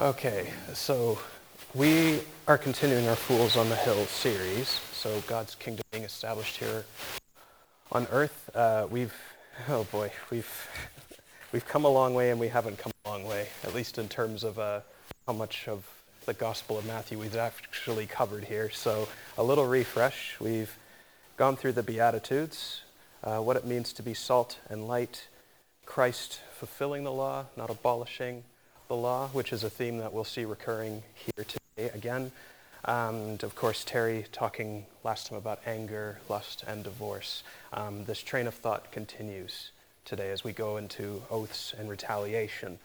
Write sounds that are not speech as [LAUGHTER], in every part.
Okay, so we are continuing our Fools on the Hill series. So God's kingdom being established here on earth. Uh, we've, oh boy, we've we've come a long way, and we haven't come a long way. At least in terms of uh, how much of the Gospel of Matthew we've actually covered here. So a little refresh. We've gone through the Beatitudes, uh, what it means to be salt and light, Christ fulfilling the law, not abolishing the law, which is a theme that we'll see recurring here today again. And of course, Terry talking last time about anger, lust, and divorce. Um, this train of thought continues today as we go into oaths and retaliation.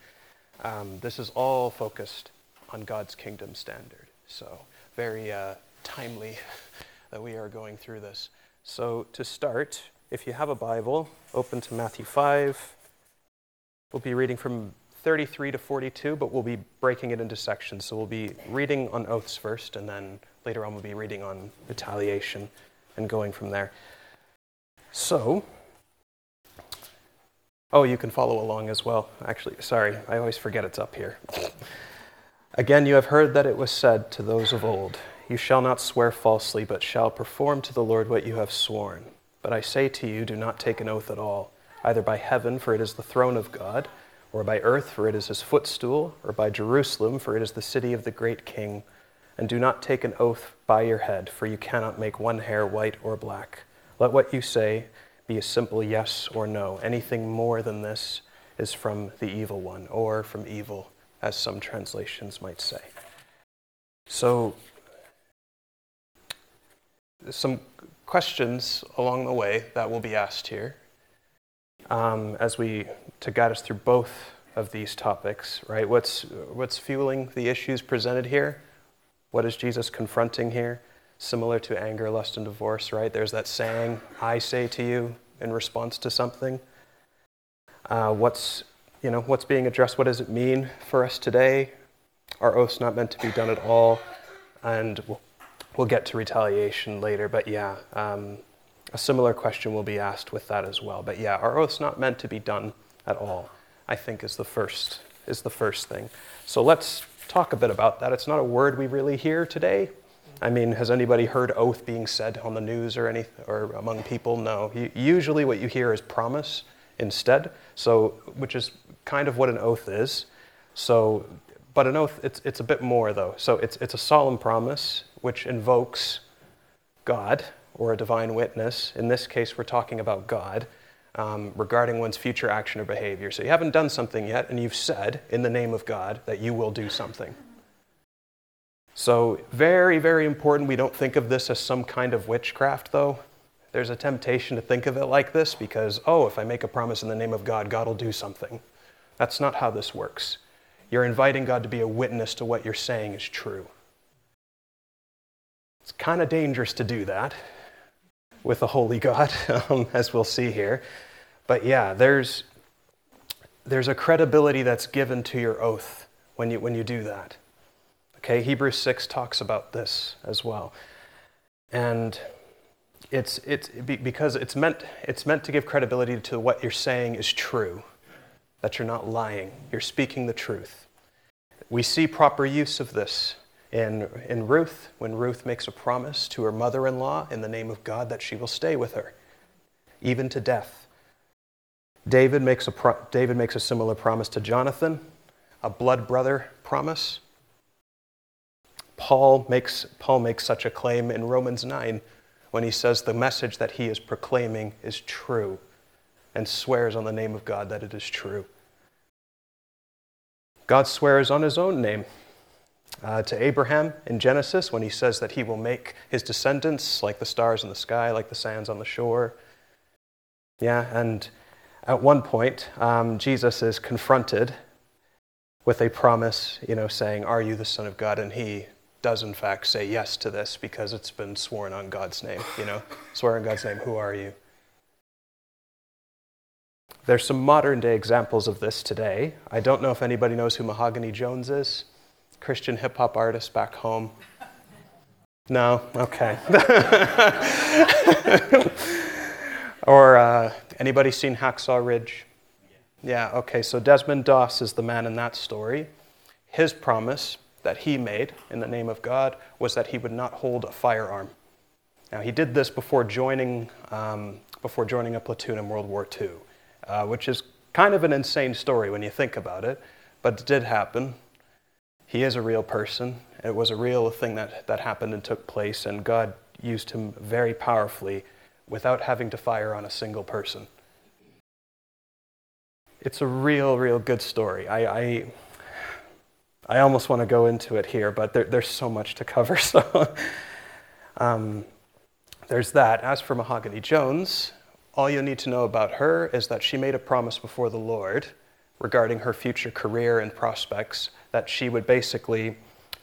Um, this is all focused on God's kingdom standard. So, very uh, timely [LAUGHS] that we are going through this. So, to start, if you have a Bible, open to Matthew 5. We'll be reading from 33 to 42, but we'll be breaking it into sections. So we'll be reading on oaths first, and then later on we'll be reading on retaliation and going from there. So, oh, you can follow along as well. Actually, sorry, I always forget it's up here. [LAUGHS] Again, you have heard that it was said to those of old, You shall not swear falsely, but shall perform to the Lord what you have sworn. But I say to you, do not take an oath at all, either by heaven, for it is the throne of God or by earth, for it is his footstool, or by Jerusalem, for it is the city of the great king. And do not take an oath by your head, for you cannot make one hair white or black. Let what you say be a simple yes or no. Anything more than this is from the evil one, or from evil, as some translations might say. So, some questions along the way that will be asked here um, as we to guide us through both of these topics, right? What's what's fueling the issues presented here? What is Jesus confronting here? Similar to anger, lust, and divorce, right? There's that saying, "I say to you," in response to something. Uh, what's you know what's being addressed? What does it mean for us today? Are oaths not meant to be done at all? And we'll, we'll get to retaliation later, but yeah, um, a similar question will be asked with that as well. But yeah, our oaths not meant to be done at all? I think is the first is the first thing. So let's talk a bit about that. It's not a word we really hear today. I mean, has anybody heard oath being said on the news or any or among people? No. Usually, what you hear is promise instead. So, which is kind of what an oath is. So, but an oath it's it's a bit more though. So it's it's a solemn promise which invokes God or a divine witness. In this case, we're talking about God um, regarding one's future action or behavior. So you haven't done something yet, and you've said in the name of God that you will do something. So, very, very important. We don't think of this as some kind of witchcraft, though. There's a temptation to think of it like this because, oh, if I make a promise in the name of God, God will do something. That's not how this works. You're inviting God to be a witness to what you're saying is true. It's kind of dangerous to do that with a holy God, [LAUGHS] um, as we'll see here. But yeah, there's, there's a credibility that's given to your oath when you, when you do that. Okay, Hebrews 6 talks about this as well. And it's, it's because it's meant, it's meant to give credibility to what you're saying is true, that you're not lying, you're speaking the truth. We see proper use of this in, in Ruth, when Ruth makes a promise to her mother in law in the name of God that she will stay with her, even to death. David makes, a pro- David makes a similar promise to Jonathan, a blood brother promise. Paul makes, Paul makes such a claim in Romans 9 when he says the message that he is proclaiming is true and swears on the name of God that it is true. God swears on his own name uh, to Abraham in Genesis when he says that he will make his descendants like the stars in the sky, like the sands on the shore. Yeah, and at one point, um, Jesus is confronted with a promise, you know, saying, Are you the Son of God? And he does, in fact, say yes to this because it's been sworn on God's name, you know, swear on God's name, who are you? There's some modern day examples of this today. I don't know if anybody knows who Mahogany Jones is. Christian hip hop artist back home? No? Okay. [LAUGHS] or uh, anybody seen Hacksaw Ridge? Yeah, okay, so Desmond Doss is the man in that story. his promise that he made in the name of God was that he would not hold a firearm. Now, he did this before joining, um, before joining a platoon in World War II, uh, which is kind of an insane story when you think about it, but it did happen. He is a real person. It was a real thing that, that happened and took place, and God used him very powerfully without having to fire on a single person. It's a real, real good story. I, I, I almost want to go into it here, but there, there's so much to cover. [LAUGHS] So um, there's that. As for Mahogany Jones, all you need to know about her is that she made a promise before the Lord regarding her future career and prospects that she would basically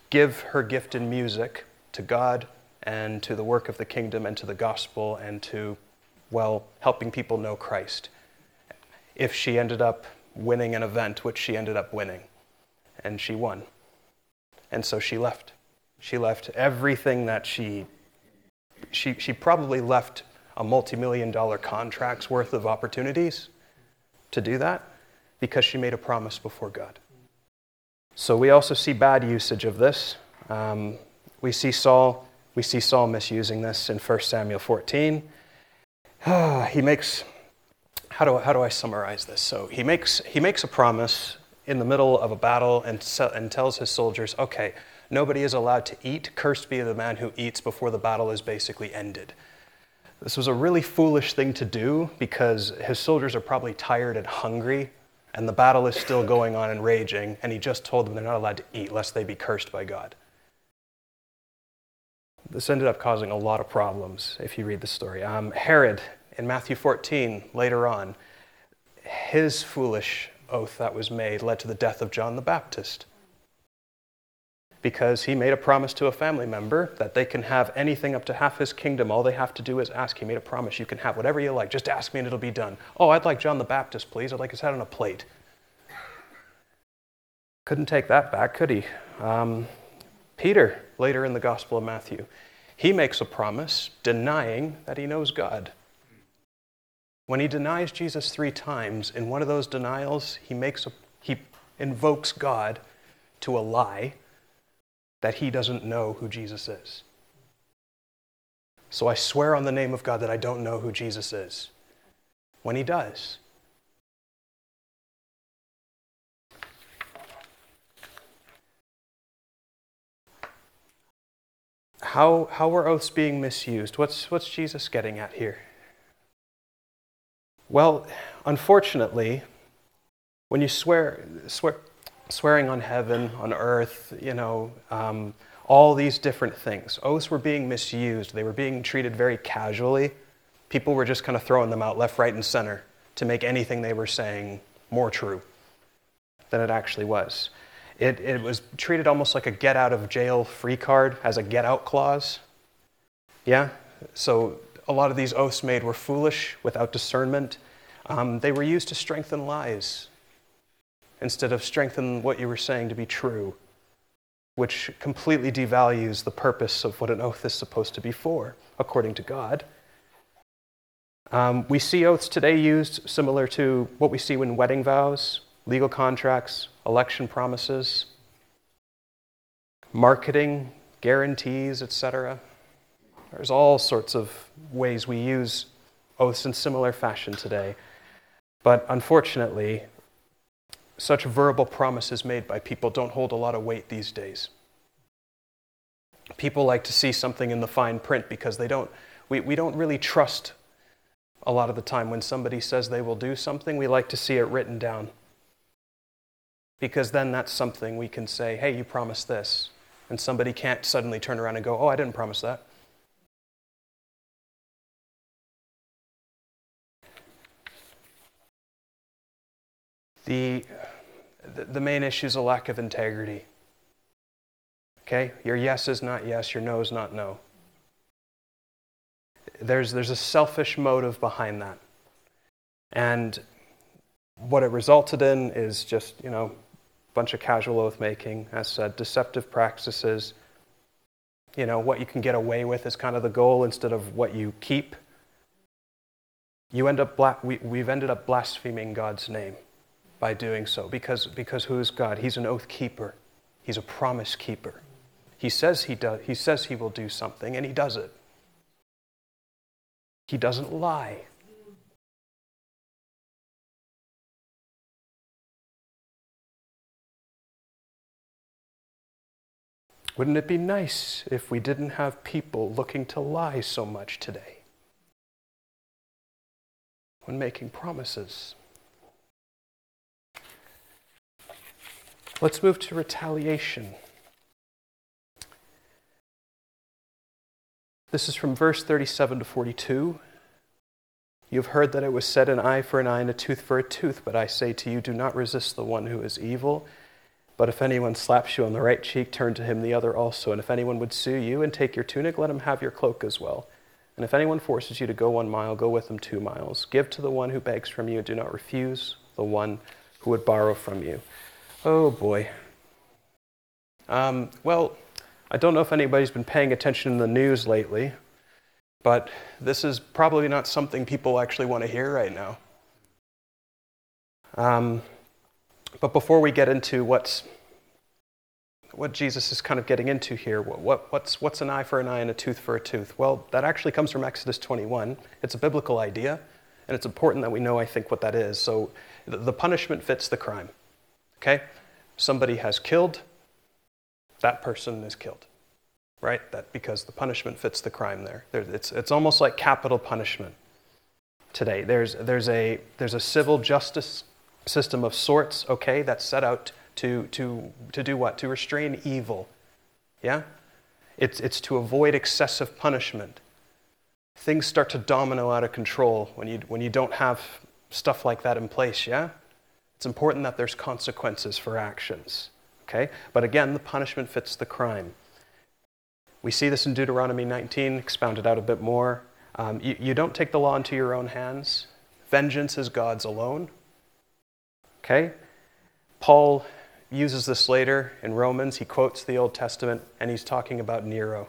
give her gift in music to God and to the work of the kingdom and to the gospel and to, well, helping people know Christ. If she ended up winning an event, which she ended up winning, and she won. And so she left. She left everything that she, she, she probably left a multi million dollar contract's worth of opportunities to do that because she made a promise before God. So we also see bad usage of this. Um, we see Saul. We see Saul misusing this in 1 Samuel 14. [SIGHS] he makes. How do, how do I summarize this? So he makes, he makes a promise in the middle of a battle and, and tells his soldiers, okay, nobody is allowed to eat. Cursed be the man who eats before the battle is basically ended. This was a really foolish thing to do because his soldiers are probably tired and hungry, and the battle is still going on and raging, and he just told them they're not allowed to eat lest they be cursed by God. This ended up causing a lot of problems if you read the story. Um, Herod in Matthew 14, later on, his foolish oath that was made led to the death of John the Baptist because he made a promise to a family member that they can have anything up to half his kingdom. All they have to do is ask. He made a promise you can have whatever you like. Just ask me and it'll be done. Oh, I'd like John the Baptist, please. I'd like his head on a plate. Couldn't take that back, could he? Um, Peter, later in the Gospel of Matthew, he makes a promise denying that he knows God. When he denies Jesus three times, in one of those denials, he, makes a, he invokes God to a lie that he doesn't know who Jesus is. So I swear on the name of God that I don't know who Jesus is. When he does, how, how were oaths being misused? What's, what's Jesus getting at here? Well, unfortunately, when you swear, swear, swearing on heaven, on earth, you know, um, all these different things. Oaths were being misused, they were being treated very casually. People were just kind of throwing them out left, right, and center to make anything they were saying more true than it actually was. It, it was treated almost like a get out of jail free card, as a get out clause. Yeah? So a lot of these oaths made were foolish, without discernment. Um, they were used to strengthen lies instead of strengthen what you were saying to be true, which completely devalues the purpose of what an oath is supposed to be for, according to God. Um, we see oaths today used similar to what we see in wedding vows, legal contracts, election promises, marketing, guarantees, etc. There's all sorts of ways we use oaths in similar fashion today. But unfortunately, such verbal promises made by people don't hold a lot of weight these days. People like to see something in the fine print because they don't, we, we don't really trust a lot of the time when somebody says they will do something, we like to see it written down. Because then that's something we can say, hey, you promised this. And somebody can't suddenly turn around and go, oh, I didn't promise that. The, the main issue is a lack of integrity. Okay? Your yes is not yes, your no is not no. There's, there's a selfish motive behind that. And what it resulted in is just, you know, a bunch of casual oath making, as said, deceptive practices. You know, what you can get away with is kind of the goal instead of what you keep. You end up, bla- we, we've ended up blaspheming God's name by doing so because, because who is God? He's an oath keeper. He's a promise keeper. He says he, does, he says he will do something, and he does it. He doesn't lie. Wouldn't it be nice if we didn't have people looking to lie so much today when making promises? Let's move to retaliation. This is from verse 37 to 42. You've heard that it was said, an eye for an eye and a tooth for a tooth, but I say to you, do not resist the one who is evil. But if anyone slaps you on the right cheek, turn to him the other also. And if anyone would sue you and take your tunic, let him have your cloak as well. And if anyone forces you to go one mile, go with him two miles. Give to the one who begs from you, and do not refuse the one who would borrow from you. Oh boy. Um, well, I don't know if anybody's been paying attention in the news lately, but this is probably not something people actually want to hear right now. Um, but before we get into what's what Jesus is kind of getting into here, what, what, what's, what's an eye for an eye and a tooth for a tooth? Well, that actually comes from Exodus 21. It's a biblical idea, and it's important that we know, I think, what that is. So the, the punishment fits the crime. Okay? Somebody has killed, that person is killed. Right? That because the punishment fits the crime there. there it's, it's almost like capital punishment today. There's, there's, a, there's a civil justice system of sorts, okay, that's set out to, to, to do what? To restrain evil. Yeah? It's, it's to avoid excessive punishment. Things start to domino out of control when you, when you don't have stuff like that in place, yeah? It's important that there's consequences for actions, okay? But again, the punishment fits the crime. We see this in Deuteronomy 19, expounded out a bit more. Um, you, you don't take the law into your own hands. Vengeance is God's alone. Okay? Paul uses this later in Romans. He quotes the Old Testament and he's talking about Nero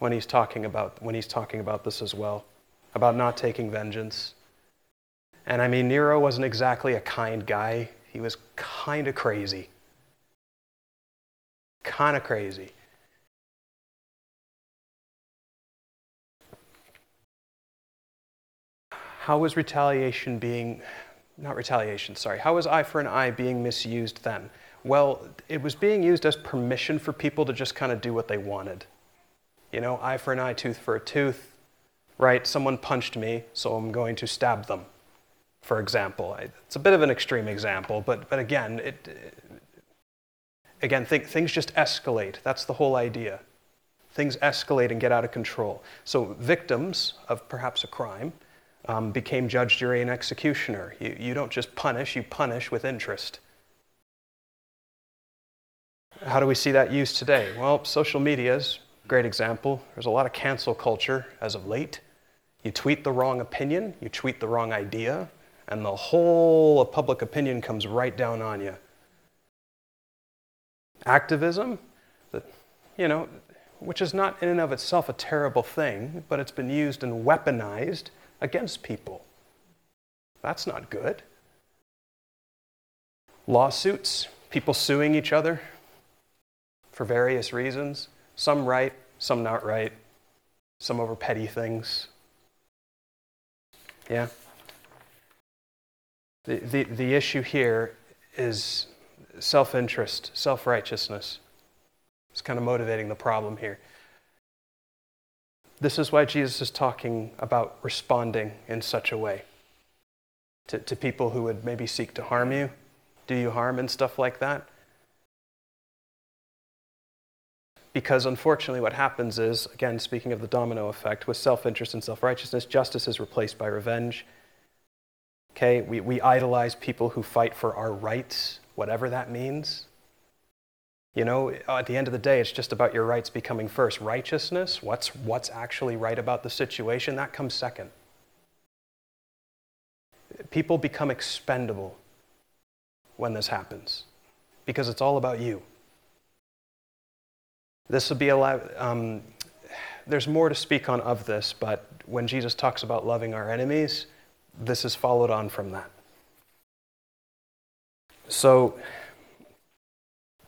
when he's talking about when he's talking about this as well, about not taking vengeance. And I mean Nero wasn't exactly a kind guy. He was kind of crazy. Kind of crazy. How was retaliation being not retaliation, sorry. How was eye for an eye being misused then? Well, it was being used as permission for people to just kind of do what they wanted. You know, eye for an eye, tooth for a tooth, right? Someone punched me, so I'm going to stab them, for example. It's a bit of an extreme example, but, but again, it, again, th- things just escalate. That's the whole idea. Things escalate and get out of control. So, victims of perhaps a crime um, became judge, jury, and executioner. You, you don't just punish, you punish with interest. How do we see that used today? Well, social media is a great example. There's a lot of cancel culture as of late. You tweet the wrong opinion, you tweet the wrong idea, and the whole of public opinion comes right down on you. Activism, you know, which is not in and of itself a terrible thing, but it's been used and weaponized against people. That's not good. Lawsuits, people suing each other for various reasons, some right, some not right, some over petty things. Yeah? The, the, the issue here is self interest, self righteousness. It's kind of motivating the problem here. This is why Jesus is talking about responding in such a way to, to people who would maybe seek to harm you, do you harm, and stuff like that. Because unfortunately, what happens is, again, speaking of the domino effect, with self interest and self righteousness, justice is replaced by revenge. Okay, we, we idolize people who fight for our rights, whatever that means. You know, at the end of the day, it's just about your rights becoming first. Righteousness, what's, what's actually right about the situation, that comes second. People become expendable when this happens because it's all about you. This would be a lot, um, there's more to speak on of this, but when Jesus talks about loving our enemies, this is followed on from that. So,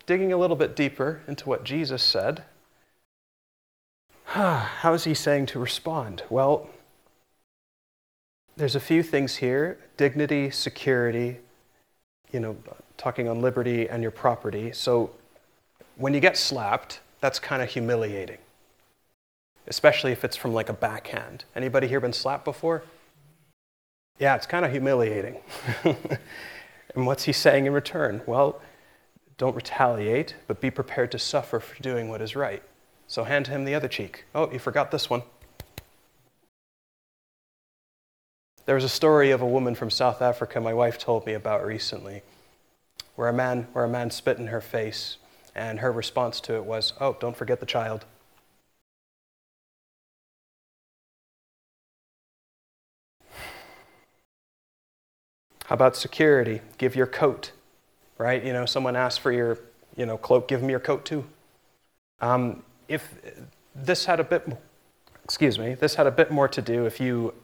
digging a little bit deeper into what Jesus said, how is he saying to respond? Well, there's a few things here dignity, security, you know, talking on liberty and your property. So when you get slapped, that's kind of humiliating, especially if it's from like a backhand. Anybody here been slapped before? Yeah, it's kind of humiliating. [LAUGHS] and what's he saying in return? Well, don't retaliate, but be prepared to suffer for doing what is right. So hand him the other cheek. Oh, you forgot this one. There was a story of a woman from South Africa my wife told me about recently, where a man, where a man spit in her face, and her response to it was, Oh, don't forget the child. How about security? Give your coat, right? You know, someone asks for your, you know, cloak, give them your coat too. Um, if this had a bit, excuse me, this had a bit more to do if you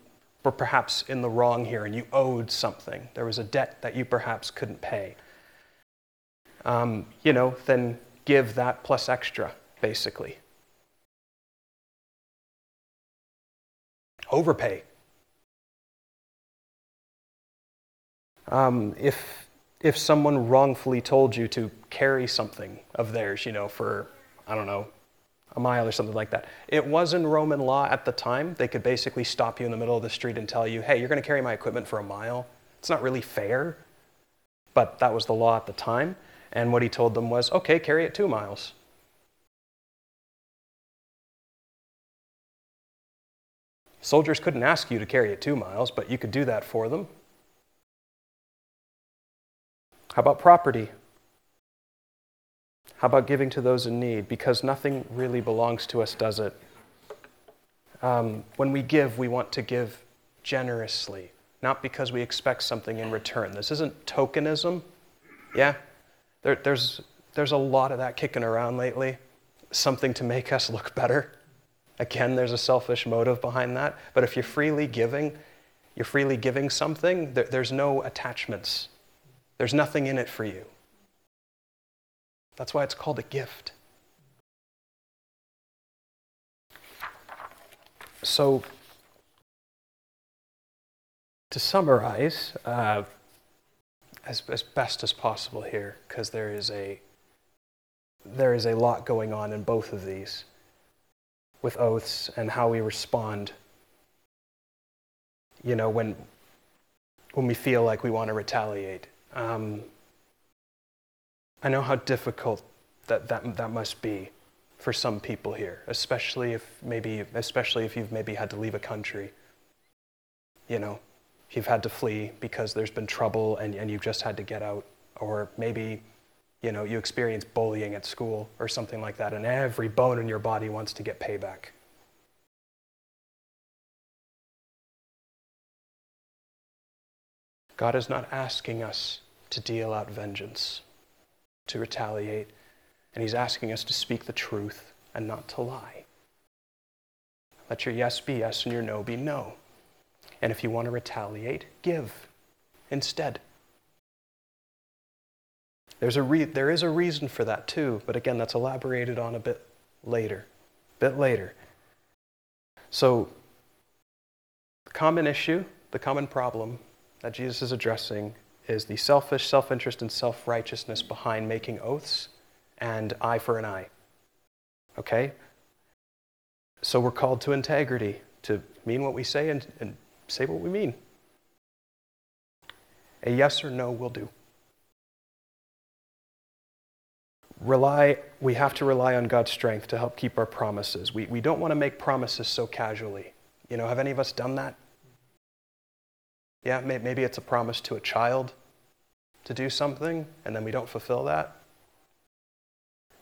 were perhaps in the wrong here and you owed something. There was a debt that you perhaps couldn't pay. Um, you know, then give that plus extra, basically. Overpay. Um, if if someone wrongfully told you to carry something of theirs, you know, for I don't know, a mile or something like that. It was in Roman law at the time. They could basically stop you in the middle of the street and tell you, hey, you're going to carry my equipment for a mile. It's not really fair, but that was the law at the time. And what he told them was, okay, carry it two miles. Soldiers couldn't ask you to carry it two miles, but you could do that for them. How about property? How about giving to those in need? Because nothing really belongs to us, does it? Um, when we give, we want to give generously, not because we expect something in return. This isn't tokenism. Yeah? There, there's, there's a lot of that kicking around lately. Something to make [LAUGHS] us look better. Again, there's a selfish motive behind that. But if you're freely giving, you're freely giving something, there, there's no attachments. There's nothing in it for you. That's why it's called a gift. So, to summarize, uh, as, as best as possible here, because there is a there is a lot going on in both of these with oaths and how we respond you know when when we feel like we want to retaliate um, I know how difficult that, that, that must be for some people here, especially if maybe, especially if you've maybe had to leave a country. You know, you've had to flee because there's been trouble and, and you've just had to get out. Or maybe, you know, you experience bullying at school or something like that, and every bone in your body wants to get payback. God is not asking us to deal out vengeance to retaliate, and he's asking us to speak the truth and not to lie. Let your yes be yes and your no be no. And if you want to retaliate, give instead. There's a re- there is a reason for that too, but again, that's elaborated on a bit later. A bit later. So, the common issue, the common problem that Jesus is addressing is the selfish self interest and self righteousness behind making oaths and eye for an eye. Okay? So we're called to integrity, to mean what we say and, and say what we mean. A yes or no will do. Rely, we have to rely on God's strength to help keep our promises. We, we don't want to make promises so casually. You know, have any of us done that? Yeah, maybe it's a promise to a child to do something and then we don't fulfill that.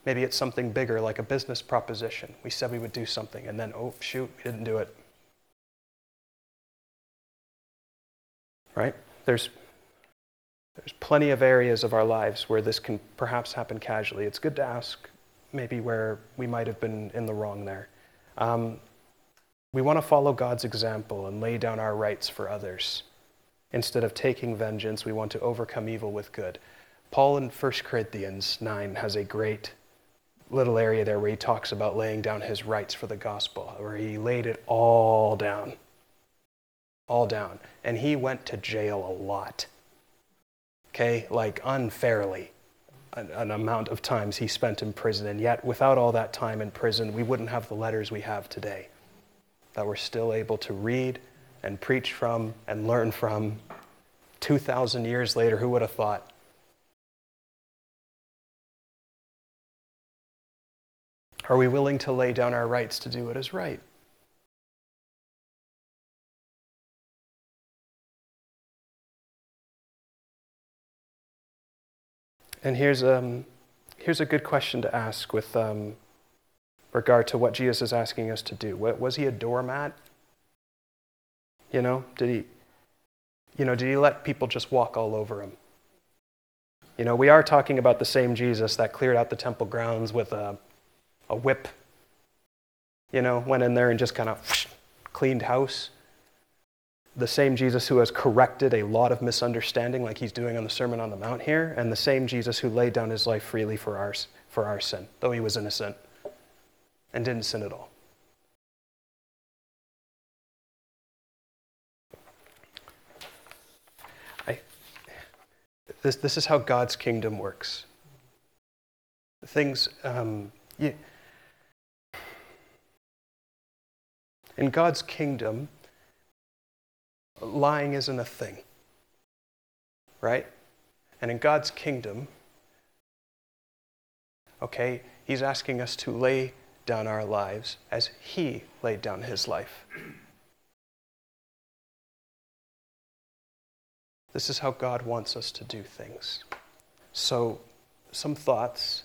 Maybe it's something bigger, like a business proposition. We said we would do something and then, oh, shoot, we didn't do it. Right? There's, there's plenty of areas of our lives where this can perhaps happen casually. It's good to ask maybe where we might have been in the wrong there. Um, we want to follow God's example and lay down our rights for others. Instead of taking vengeance, we want to overcome evil with good. Paul in 1 Corinthians 9 has a great little area there where he talks about laying down his rights for the gospel, where he laid it all down. All down. And he went to jail a lot. Okay? Like unfairly. An, an, amount of times he spent in prison. And yet, without all that time in prison, we wouldn't have the letters we have today that we're still able to read and preach from and learn from 2,000 years later. Who would have thought? Are we willing to lay down our rights to do what is right? And here's, um, here's a good question to ask with um, regard to what Jesus is asking us to do. Was he a doormat? You know, did he, you know, did he let people just walk all over him? You know, we are talking about the same Jesus that cleared out the temple grounds with a, a whip, you know, went in there and just kind of cleaned house the same Jesus who has corrected a lot of misunderstanding, like he's doing on the Sermon on the Mount here, and the same Jesus who laid down his life freely for our, for our sin, though he was innocent and didn't sin at all. I, this, this is how God's kingdom works. Things, um, in God's kingdom, lying isn't a thing. Right? And in God's kingdom, okay, He's asking us to lay down our lives as He laid down His life. This is how God wants us to do things. So, some thoughts,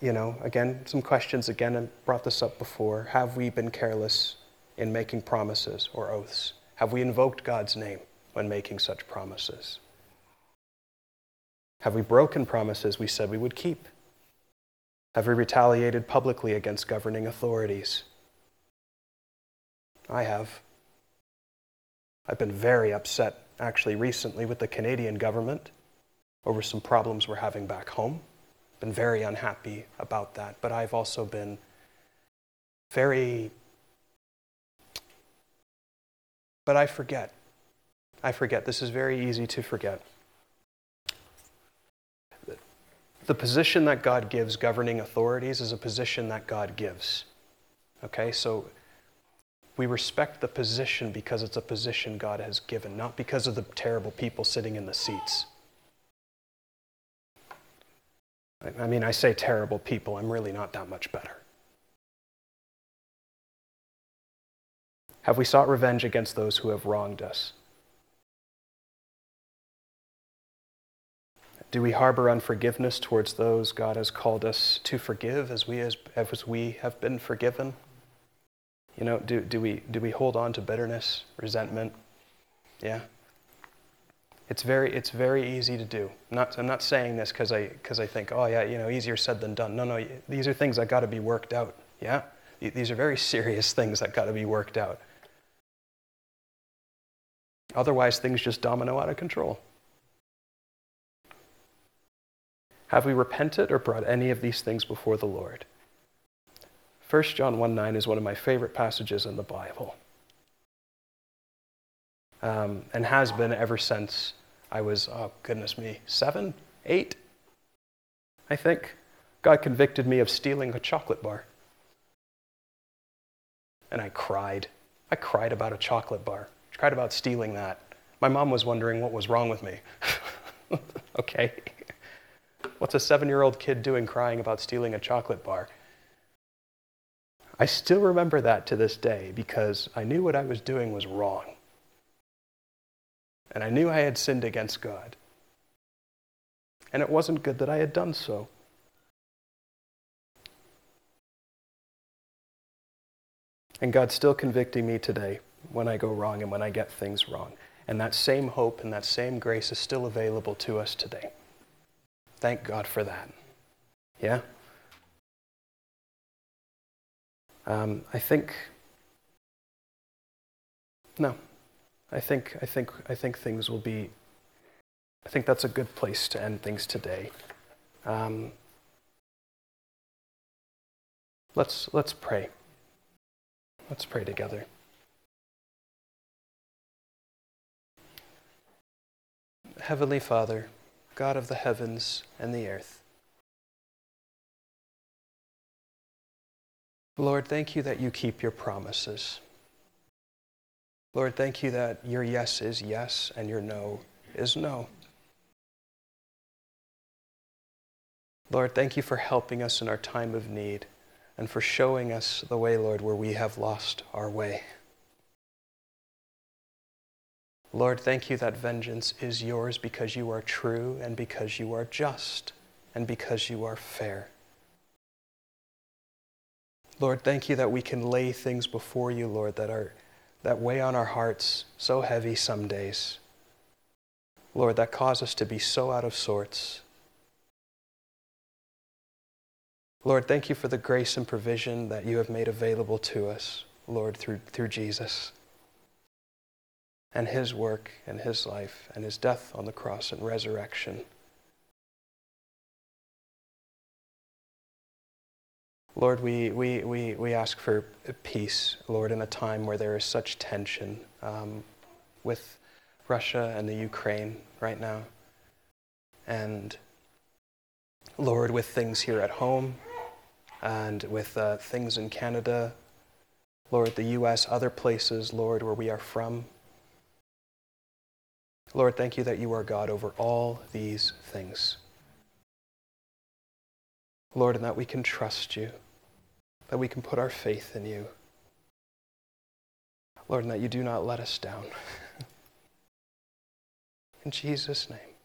you know, again, some questions again, I brought this up before. Have we been careless in making promises or oaths? Have we invoked God's name when making such promises? Have we broken promises we said we would keep? Have we retaliated publicly against governing authorities? I have. I've been very upset, actually, recently with the Canadian government over some problems we're having back home. Been very unhappy about that, but I've also been very But I forget. I forget. This is very easy to forget. The position that God gives governing authorities is a position that God gives. Okay, so we respect the position because it's a position God has given, not because of the terrible people sitting in the seats. I mean, I say terrible people, I'm really not that much better. Have we sought revenge against those who have wronged us? Do we harbor unforgiveness towards those God has called us to forgive as we, as, as we have been forgiven? You know, do, do, we, do we hold on to bitterness, resentment? Yeah. It's very, it's very easy to do. I'm not, I'm not saying this because I, cause I think, oh, yeah, you know, easier said than done. No, no, these are things that got to be worked out. Yeah? These are very [LAUGHS] serious things that got to be worked out. Otherwise, things just domino out of control. Have we repented or brought any of these things before the Lord? 1 John 1 9 is one of my favorite passages in the Bible. Um, and has been ever since I was, oh goodness me, seven, eight, I think. God convicted me of stealing a chocolate bar. And I cried. I cried about a chocolate bar. She cried about stealing that. My mom was wondering what was wrong with me. [LAUGHS] okay. What's a seven year old kid doing crying about stealing a chocolate bar? I still remember that to this day because I knew what I was doing was wrong. And I knew I had sinned against God. And it wasn't good that I had done so. And God's still convicting me today when I go wrong and when I get things wrong. And that same hope and that same grace is still available to us today. Thank God for that. Yeah? Um, I think, no, I think, I think, I think things will be I think that's a good place to end things today. Um, let's, let's pray. Let's pray together. Heavenly Father, God of the heavens and the earth, Lord, thank you that you keep your promises. Lord, thank you that your yes is yes and your no is no. Lord, thank you for helping us in our time of need and for showing us the way, Lord, where we have lost our way. Lord, thank you that vengeance is yours because you are true and because you are just and because you are fair. Lord, thank you that we can lay things before you, Lord, that are that weigh on our hearts so heavy some days. Lord, that cause us to be so out of sorts. Lord, thank you for the grace and provision that you have made available to us, Lord, through, through Jesus and his work and his life and his death on the cross and resurrection. Lord, we, we, we, we ask for peace, Lord, in a time where there is such tension um, with Russia and the Ukraine right now. And Lord, with things here at home and with uh, things in Canada, Lord, the U.S., other places, Lord, where we are from. Lord, thank you that you are God over all these things. Lord, and that we can trust you that we can put our faith in you. Lord, and that you do not let us down. [LAUGHS] in Jesus' name.